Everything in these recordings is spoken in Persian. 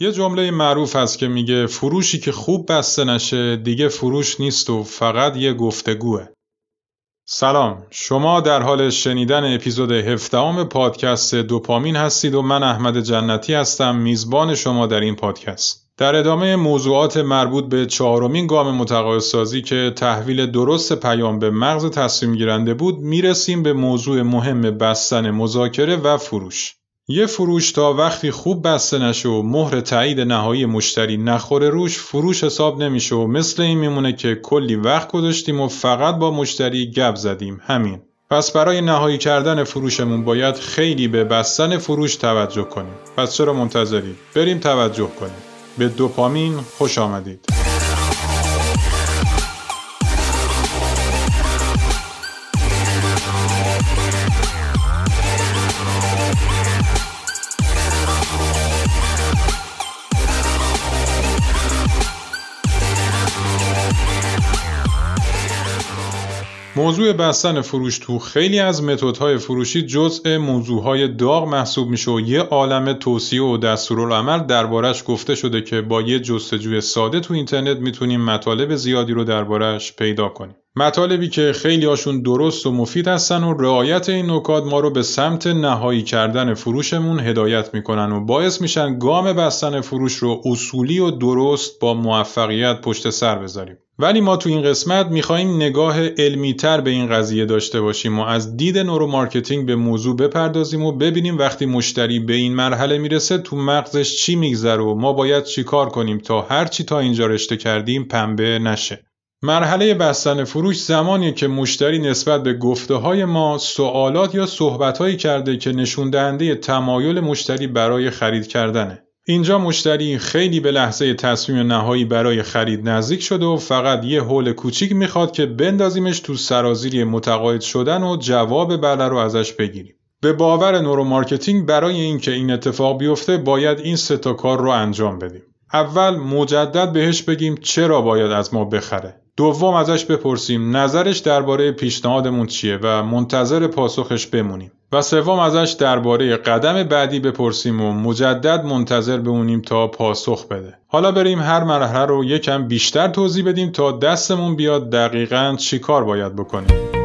یه جمله معروف هست که میگه فروشی که خوب بسته نشه دیگه فروش نیست و فقط یه گفتگوه. سلام. شما در حال شنیدن اپیزود هفدهم پادکست دوپامین هستید و من احمد جنتی هستم میزبان شما در این پادکست. در ادامه موضوعات مربوط به چهارمین گام متقاعدسازی که تحویل درست پیام به مغز تصمیم گیرنده بود می‌رسیم به موضوع مهم بستن مذاکره و فروش. یه فروش تا وقتی خوب بسته نشه و مهر تایید نهایی مشتری نخوره روش فروش حساب نمیشه و مثل این میمونه که کلی وقت گذاشتیم و فقط با مشتری گپ زدیم. همین. پس برای نهایی کردن فروشمون باید خیلی به بستن فروش توجه کنیم. پس چرا منتظرید؟ بریم توجه کنیم. به دوپامین خوش آمدید. موضوع بستن فروش تو خیلی از متدهای فروشی جزء موضوعهای داغ محسوب میشه و یه عالم توصیه و دستورالعمل دربارش گفته شده که با یه جستجوی ساده تو اینترنت می‌تونیم مطالب زیادی رو دربارش پیدا کنیم. مطالبی که خیلی هاشون درست و مفید هستن و رعایت این نکات ما رو به سمت نهایی کردن فروشمون هدایت می‌کنن و باعث میشن گام بستن فروش رو اصولی و درست با موفقیت پشت سر بذاریم. ولی ما تو این قسمت می‌خوایم نگاه علمی تر به این قضیه داشته باشیم و از دید neuromarketing به موضوع بپردازیم و ببینیم وقتی مشتری به این مرحله می‌رسه تو مغزش چی میگذره و ما باید چیکار کنیم تا هر چی تا اینجا رشته کردیم پنبه نشه. مرحله بستن فروش زمانیه که مشتری نسبت به گفته های ما سوالات یا صحبت کرده که نشون دهنده تمایل مشتری برای خرید کردنه. اینجا مشتری خیلی به لحظه تصمیم نهایی برای خرید نزدیک شده و فقط یه هل کوچیک می‌خواد که بندازیمش تو سرازیری متقاعد شدن و جواب بله رو ازش بگیریم. به باور neuromarketing برای اینکه این اتفاق بیفته باید این سه کار رو انجام بدیم. اول مجدد بهش بگیم چرا باید از ما بخره. دوم ازش بپرسیم نظرش درباره پیشنهادمون چیه و منتظر پاسخش بمونیم. و سوم ازش درباره قدم بعدی بپرسیم و مجدد منتظر بمونیم تا پاسخ بده. حالا بریم هر مرحله رو یکم بیشتر توضیح بدیم تا دستمون بیاد دقیقا چی کار باید بکنیم.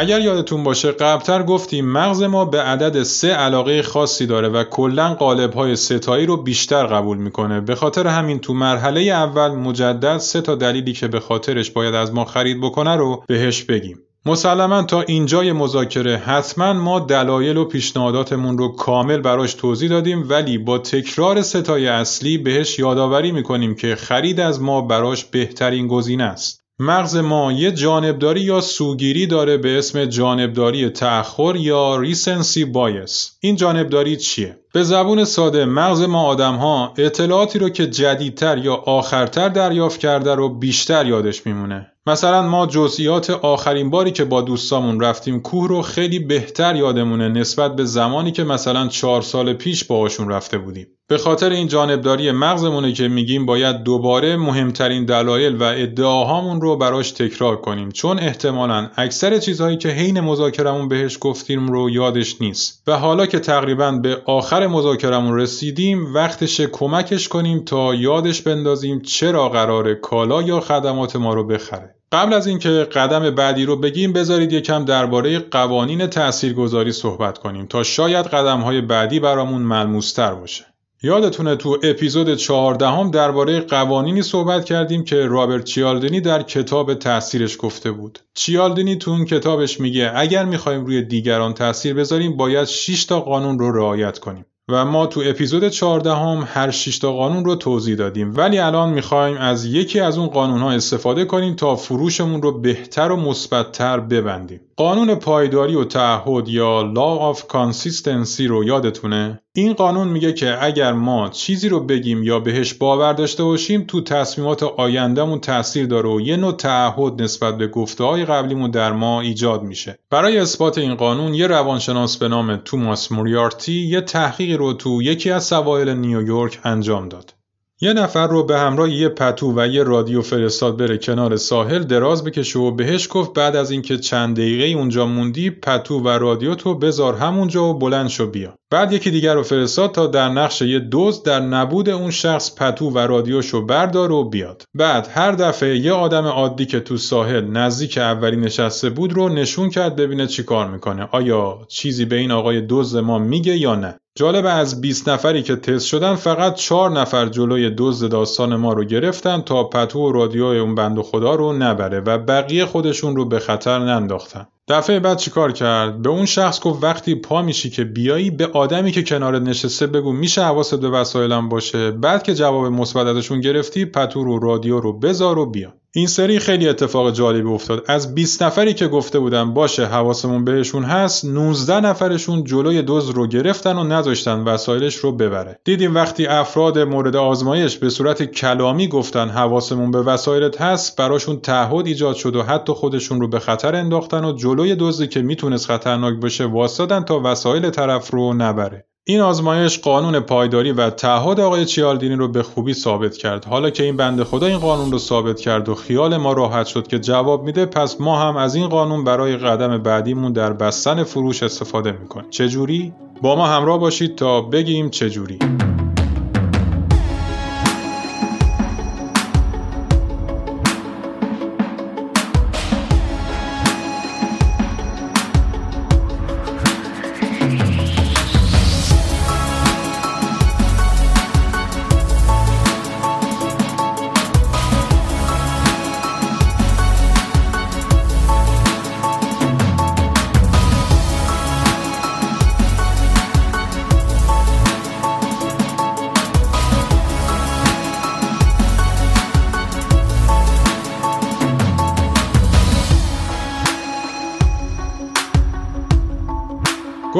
اگر یادتون باشه قبلتر گفتیم مغز ما به عدد سه علاقه خاصی داره و کلا قالب های ستایی رو بیشتر قبول می‌کنه. به خاطر همین تو مرحله اول مجدد سه تا دلیلی که به خاطرش باید از ما خرید بکنه رو بهش بگیم. مسلما تا اینجای مذاکره حتما ما دلایل و پیشنهاداتمون رو کامل براش توضیح دادیم ولی با تکرار ستای اصلی بهش یادآوری می‌کنیم که خرید از ما براش بهترین گزینه است. مغز ما یه جانبداری یا سوگیری داره به اسم جانبداری تأخر یا ریسنسی بایس. این جانبداری چیه؟ به زبون ساده مغز ما آدم ها اطلاعاتی رو که جدیدتر یا آخرتر دریافت کرده رو بیشتر یادش میمونه. مثلا ما جزئیات آخرین باری که با دوستامون رفتیم کوه رو خیلی بهتر یادمونه نسبت به زمانی که مثلا چهار سال پیش باهاشون رفته بودیم. به خاطر این جانبداری مغزمونه که میگیم باید دوباره مهمترین دلایل و ادعاهامون رو براش تکرار کنیم. چون احتمالا اکثر چیزهایی که حین مذاکرمون بهش گفتیم رو یادش نیست. و حالا که تقریبا به آخر مذاکرمون رسیدیم وقتش کمکش کنیم تا یادش بندازیم چرا قرار کالا یا خدمات ما رو بخره. قبل از اینکه قدم بعدی رو بگیم بذارید یکم درباره قوانین تاثیرگذاری صحبت کنیم تا شاید قدم های بعدی برامون ملموستر باشه. یادتونه تو اپیزود چهاردهم درباره قوانینی صحبت کردیم که رابرت چیالدینی در کتاب تاثیرش گفته بود. چیالدینی تو اون کتابش میگه اگر می‌خوایم روی دیگران تاثیر بذاریم باید 6 تا قانون رو رعایت کنیم. و ما تو اپیزود 14 هم هر 6 تا قانون رو توضیح دادیم ولی الان می‌خوایم از یکی از اون قانون ها استفاده کنیم تا فروشمون رو بهتر و مثبتتر ببندیم. قانون پایداری و تعهد یا Law of Consistency رو یادتونه؟ این قانون میگه که اگر ما چیزی رو بگیم یا بهش باور داشته باشیم تو تصمیمات آیندهمون تاثیر داره و یه نوع تعهد نسبت به گفته های قبلیمون در ما ایجاد میشه. برای اثبات این قانون یه روانشناس به نام توماس موریارتی یه تحقیقی رو تو یکی از سواحل نیویورک انجام داد. یه نفر رو به همراه یه پتو و یه رادیو فرستاد بره کنار ساحل دراز بکشه و بهش گفت بعد از اینکه چند دقیقه اونجا موندی پتو و رادیو تو بذار همونجا و بلند شو بیا بعد یکی دیگر رو فرستاد تا در نقش یه دوز در نبود اون شخص پتو و رادیوشو بردار و بیاد. بعد هر دفعه یه آدم عادی که تو ساحل نزدیک اولی نشسته بود رو نشون کرد ببینه چی کار می‌کنه. آیا چیزی به این آقای دوز ما میگه یا نه؟ جالب از 20 نفری که تست شدن فقط 4 نفر جلوی دزد داستان ما رو گرفتن تا پتو و رادیوی اون بند خدا رو نبره و بقیه خودشون رو به خطر ننداختن. دفعه بعد چیکار کرد؟ به اون شخص گفت وقتی پا میشی که بیایی به آدمی که کنارت نشسته بگو میشه حواست به وسایلم باشه. بعد که جواب مثبت ازشون گرفتی پتو رو رادیو رو بذار و بیا. این سری خیلی اتفاق جالبی افتاد. از 20 نفری که گفته بودن باشه حواسمون بهشون هست 19 نفرشون جلوی دوز رو گرفتن و نذاشتن وسایلش رو ببره. دیدیم وقتی افراد مورد آزمایش به صورت کلامی گفتن حواسمون به وسایلت هست براشون تعهد ایجاد شد و حتی خودشون رو به خطر انداختن و جلوی دزدی که می‌تونست خطرناک باشه واسادن تا وسایل طرف رو نبره. این آزمایش قانون پایداری و تعهد آقای چیالدینی رو به خوبی ثابت کرد. حالا که این بنده خدا این قانون رو ثابت کرد و خیال ما راحت شد که جواب میده پس ما هم از این قانون برای قدم بعدیمون در بستن فروش استفاده می‌کنیم. چجوری؟ با ما همراه باشید تا بگیم چجوری.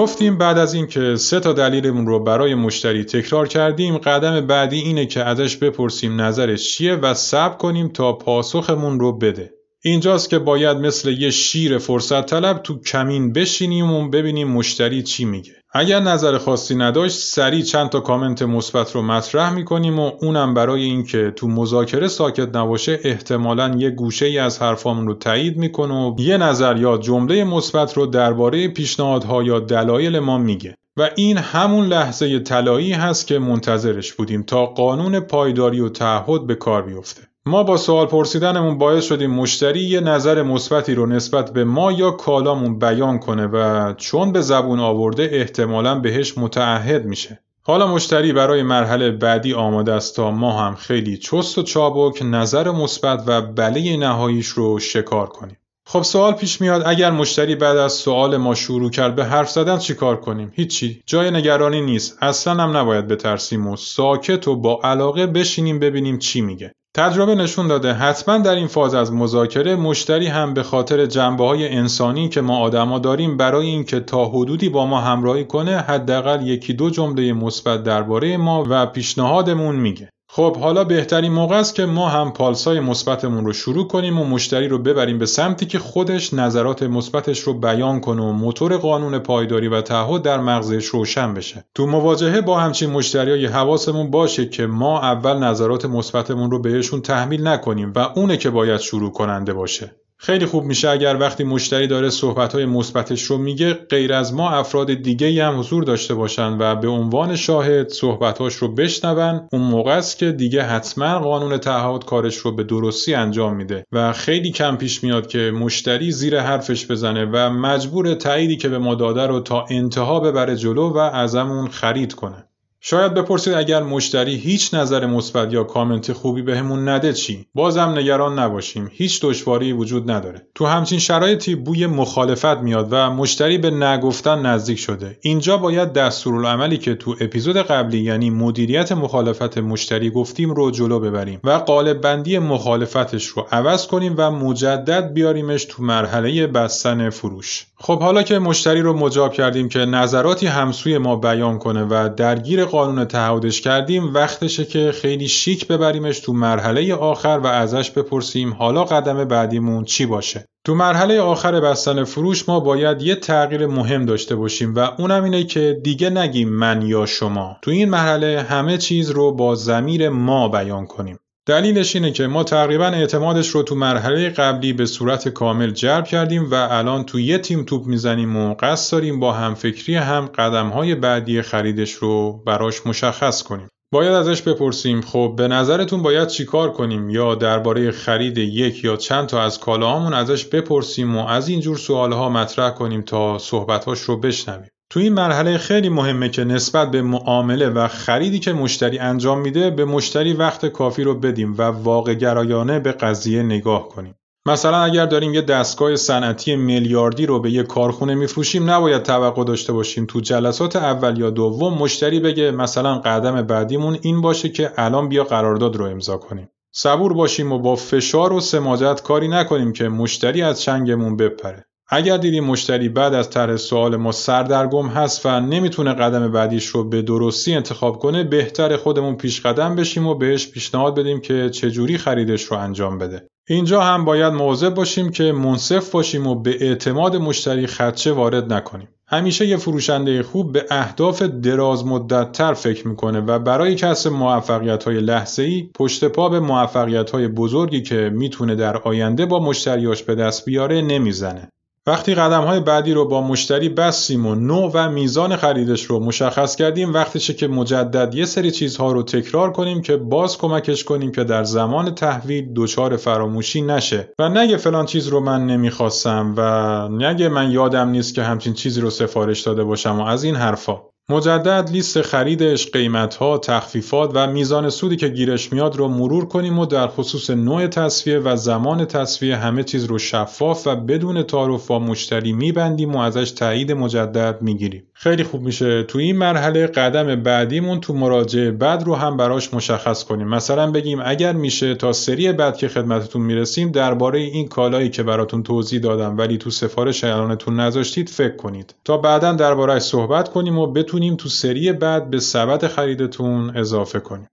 گفتیم بعد از اینکه سه تا دلیلمون رو برای مشتری تکرار کردیم قدم بعدی اینه که ازش بپرسیم نظرش چیه و صبر کنیم تا پاسخمون رو بده. اینجاست که باید مثل یه شیر فرصت طلب تو کمین بشینیم و ببینیم مشتری چی میگه. اگر نظر خاصی نداشت سریع چند تا کامنت مثبت رو مطرح می‌کنیم و اونم برای اینکه تو مذاکره ساکت نباشه احتمالا یه گوشه ای از حرفامون رو تایید می‌کنه و یه نظر یا جمله مثبت رو درباره پیشنهادها یا دلایل ما میگه. و این همون لحظه طلایی هست که منتظرش بودیم تا قانون پایداری و تعهد به کار بیفته. ما با سوال پرسیدنمون باعث شدیم مشتری یه نظر مثبتی رو نسبت به ما یا کالامون بیان کنه و چون به زبون آورده احتمالا بهش متعهد میشه. حالا مشتری برای مرحله بعدی آماده است تا ما هم خیلی چست و چابک نظر مثبت و بله نهاییش رو شکار کنیم. خب سوال پیش میاد اگر مشتری بعد از سوال ما شروع کرد به حرف زدن چیکار کنیم هیچی جای نگرانی نیست اصلا هم نباید بترسیم و ساکت و با علاقه بشینیم ببینیم چی میگه تجربه نشون داده حتما در این فاز از مذاکره مشتری هم به خاطر جنبه های انسانی که ما آدما داریم برای اینکه تا حدودی با ما همراهی کنه حداقل یکی دو جمله مثبت درباره ما و پیشنهادمون میگه. خب حالا بهترین موقع است که ما هم پالسای مثبتمون رو شروع کنیم و مشتری رو ببریم به سمتی که خودش نظرات مثبتش رو بیان کنه و موتور قانون پایداری و تعهد در مغزش روشن بشه. تو مواجهه با همچین مشتریای حواسمون باشه که ما اول نظرات مثبتمون رو بهشون تحمیل نکنیم و اونه که باید شروع کننده باشه. خیلی خوب میشه اگر وقتی مشتری داره صحبتهای مثبتش رو میگه غیر از ما افراد دیگه هم حضور داشته باشن و به عنوان شاهد صحبتاش رو بشنون. اون موقع است که دیگه حتما قانون تعهد کارش رو به درستی انجام میده و خیلی کم پیش میاد که مشتری زیر حرفش بزنه و مجبور تاییدی که به ما داده رو تا انتها ببره جلو و ازمون خرید کنه. شاید بپرسید اگر مشتری هیچ نظر مثبت یا کامنت خوبی بهمون نده چی؟ بازم نگران نباشیم. هیچ دشواری وجود نداره. تو همچین شرایطی بوی مخالفت میاد و مشتری به نگفتن نزدیک شده. اینجا باید دستورالعملی که تو اپیزود قبلی یعنی مدیریت مخالفت مشتری گفتیم رو جلو ببریم و قالب بندی مخالفتش رو عوض کنیم و مجدد بیاریمش تو مرحله بستن فروش. خب حالا که مشتری رو مجاب کردیم که نظراتی همسوی ما بیان کنه و درگیر قانون تعهدش کردیم وقتشه که خیلی شیک ببریمش تو مرحله آخر و ازش بپرسیم حالا قدم بعدیمون چی باشه. تو مرحله آخر بستن فروش ما باید یه تغییر مهم داشته باشیم و اونم اینه که دیگه نگیم من یا شما. تو این مرحله همه چیز رو با زمیر ما بیان کنیم. دلیلش اینه که ما تقریبا اعتمادش رو تو مرحله قبلی به صورت کامل جلب کردیم و الان تو یه تیم توپ می‌زنیم و قصد داریم با همفکری هم قدمهای بعدی خریدش رو براش مشخص کنیم. باید ازش بپرسیم خب به نظرتون باید چیکار کنیم یا درباره خرید یک یا چند تا از کالاهامون ازش بپرسیم و از این جور سوالها مطرح کنیم تا صحبتاش رو بشنویم. تو این مرحله خیلی مهمه که نسبت به معامله و خریدی که مشتری انجام میده به مشتری وقت کافی رو بدیم و واقع گرایانه به قضیه نگاه کنیم. مثلا اگر داریم یه دستگاه صنعتی میلیاردی رو به یه کارخونه میفروشیم نباید توقع داشته باشیم تو جلسات اول یا دوم مشتری بگه مثلا قدم بعدیمون این باشه که الان بیا قرارداد رو امضا کنیم. صبور باشیم و با فشار و سماجت کاری نکنیم که مشتری از چنگمون بپره. اگر دیدیم مشتری بعد از طرح سوال ما سردرگم هست و نمی‌تونه قدم بعدیش رو به درستی انتخاب کنه بهتر خودمون پیش قدم بشیم و بهش پیشنهاد بدیم که چجوری خریدش رو انجام بده اینجا هم باید مواظب باشیم که منصف باشیم و به اعتماد مشتری خدشه وارد نکنیم همیشه یه فروشنده خوب به اهداف دراز مدت تر فکر می‌کنه و برای کسب موفقیت های لحظه ای پشت پا به موفقیت های بزرگی که می‌تونه در آینده با مشتریاش به دست بیاره نمی‌زنه. وقتی قدم های بعدی رو با مشتری بستیم و نوع و میزان خریدش رو مشخص کردیم وقتشه که مجدد یه سری چیزها رو تکرار کنیم که باز کمکش کنیم که در زمان تحویل دچار فراموشی نشه. و نگه فلان چیز رو من نمی‌خواستم و نگه من یادم نیست که همچین چیزی رو سفارش داده باشم و از این حرفا. مجدد لیست خریدش، قیمتها، تخفیفات و میزان سودی که گیرش میاد رو مرور کنیم و در خصوص نوع تصفیه و زمان تصفیه همه چیز رو شفاف و بدون تعارف با مشتری میبندیم و ازش تایید مجدد می‌گیریم. خیلی خوب میشه تو این مرحله قدم بعدیمون تو مراجعه بعد رو هم براش مشخص کنیم. مثلا بگیم اگر میشه تا سری بعد که خدمتتون می‌رسیم درباره این کالایی که براتون توضیح دادم ولی تو سفارش الانتون نذاشتید فکر کنید تا بعدا دربارهش صحبت کنیم و می‌تونیم تو سری بعد به سبد خریدتون اضافه کنیم.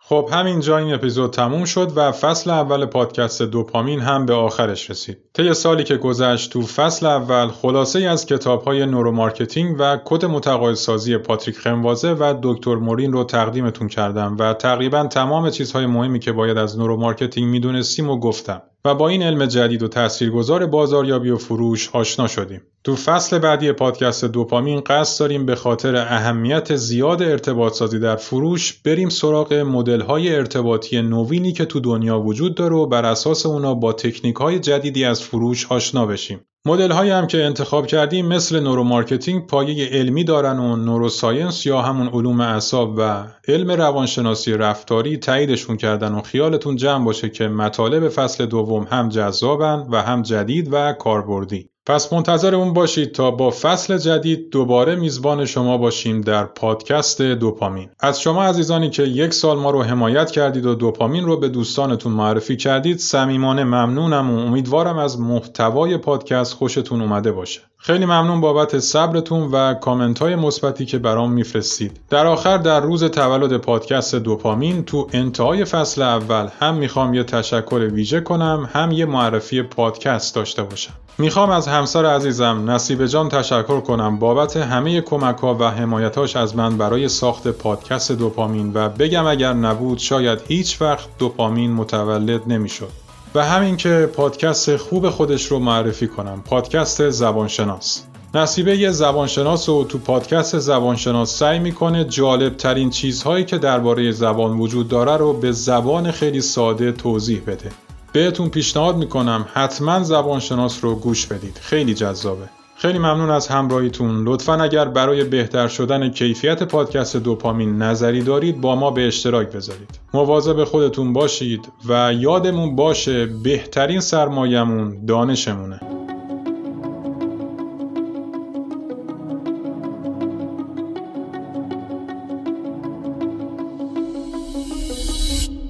خب همینجا این اپیزود تموم شد و فصل اول پادکست دوپامین هم به آخرش رسید. طی سالی که گذشت تو فصل اول خلاصه ای از کتاب های neuromarketing و کد متقاعدسازی پاتریک رنوازه و دکتر مورین رو تقدیمتون کردم و تقریبا تمام چیزهای مهمی که باید از neuromarketing می‌دونستیم رو گفتم. و با این علم جدید و تاثیرگذار بازاریابی و فروش آشنا شدیم. تو فصل بعدی پادکست دوپامین قصد داریم به خاطر اهمیت زیاد ارتباط سازی در فروش بریم سراغ مدل های ارتباطی نوینی که تو دنیا وجود داره و بر اساس اونا با تکنیک های جدیدی از فروش آشنا بشیم. مدل هایی هم که انتخاب کردیم مثل neuromarketing پایه علمی دارن و neuroscience یا همون علوم اعصاب و علم روانشناسی رفتاری تاییدشون کردن و خیالتون جمع باشه که مطالب فصل دوم هم جذابن و هم جدید و کاربردی. پس منتظر اون باشید تا با فصل جدید دوباره میزبان شما باشیم در پادکست دوپامین از شما عزیزانی که یک سال ما رو حمایت کردید و دوپامین رو به دوستانتون معرفی کردید صمیمانه ممنونم و امیدوارم از محتوای پادکست خوشتون اومده باشه خیلی ممنون بابت صبرتون و کامنت های مثبتی که برام میفرستید. در آخر در روز تولد پادکست دوپامین تو انتهای فصل اول هم می‌خوام یه تشکر ویژه کنم هم یه معرفی پادکست داشته باشم. می‌خوام از همسر عزیزم نصیب جان تشکر کنم. بابت همه کمک ها و حمایتاش از من برای ساخت پادکست دوپامین و بگم اگر نبود شاید هیچ وقت دوپامین متولد نمی‌شد. و همین که پادکست خوب خودش رو معرفی کنم. پادکست زبانشناس. نصیبه یه زبانشناس و تو پادکست زبانشناس سعی می‌کنه جالب ترین چیزهایی که درباره زبان وجود داره رو به زبان خیلی ساده توضیح بده. بهتون پیشنهاد می‌کنم حتما زبانشناس رو گوش بدید. خیلی جذابه. خیلی ممنون از همراهیتون. لطفا اگر برای بهتر شدن کیفیت پادکست دوپامین نظری دارید با ما به اشتراک بذارید. مواظب خودتون باشید و یادمون باشه بهترین سرمایهمون دانشمونه.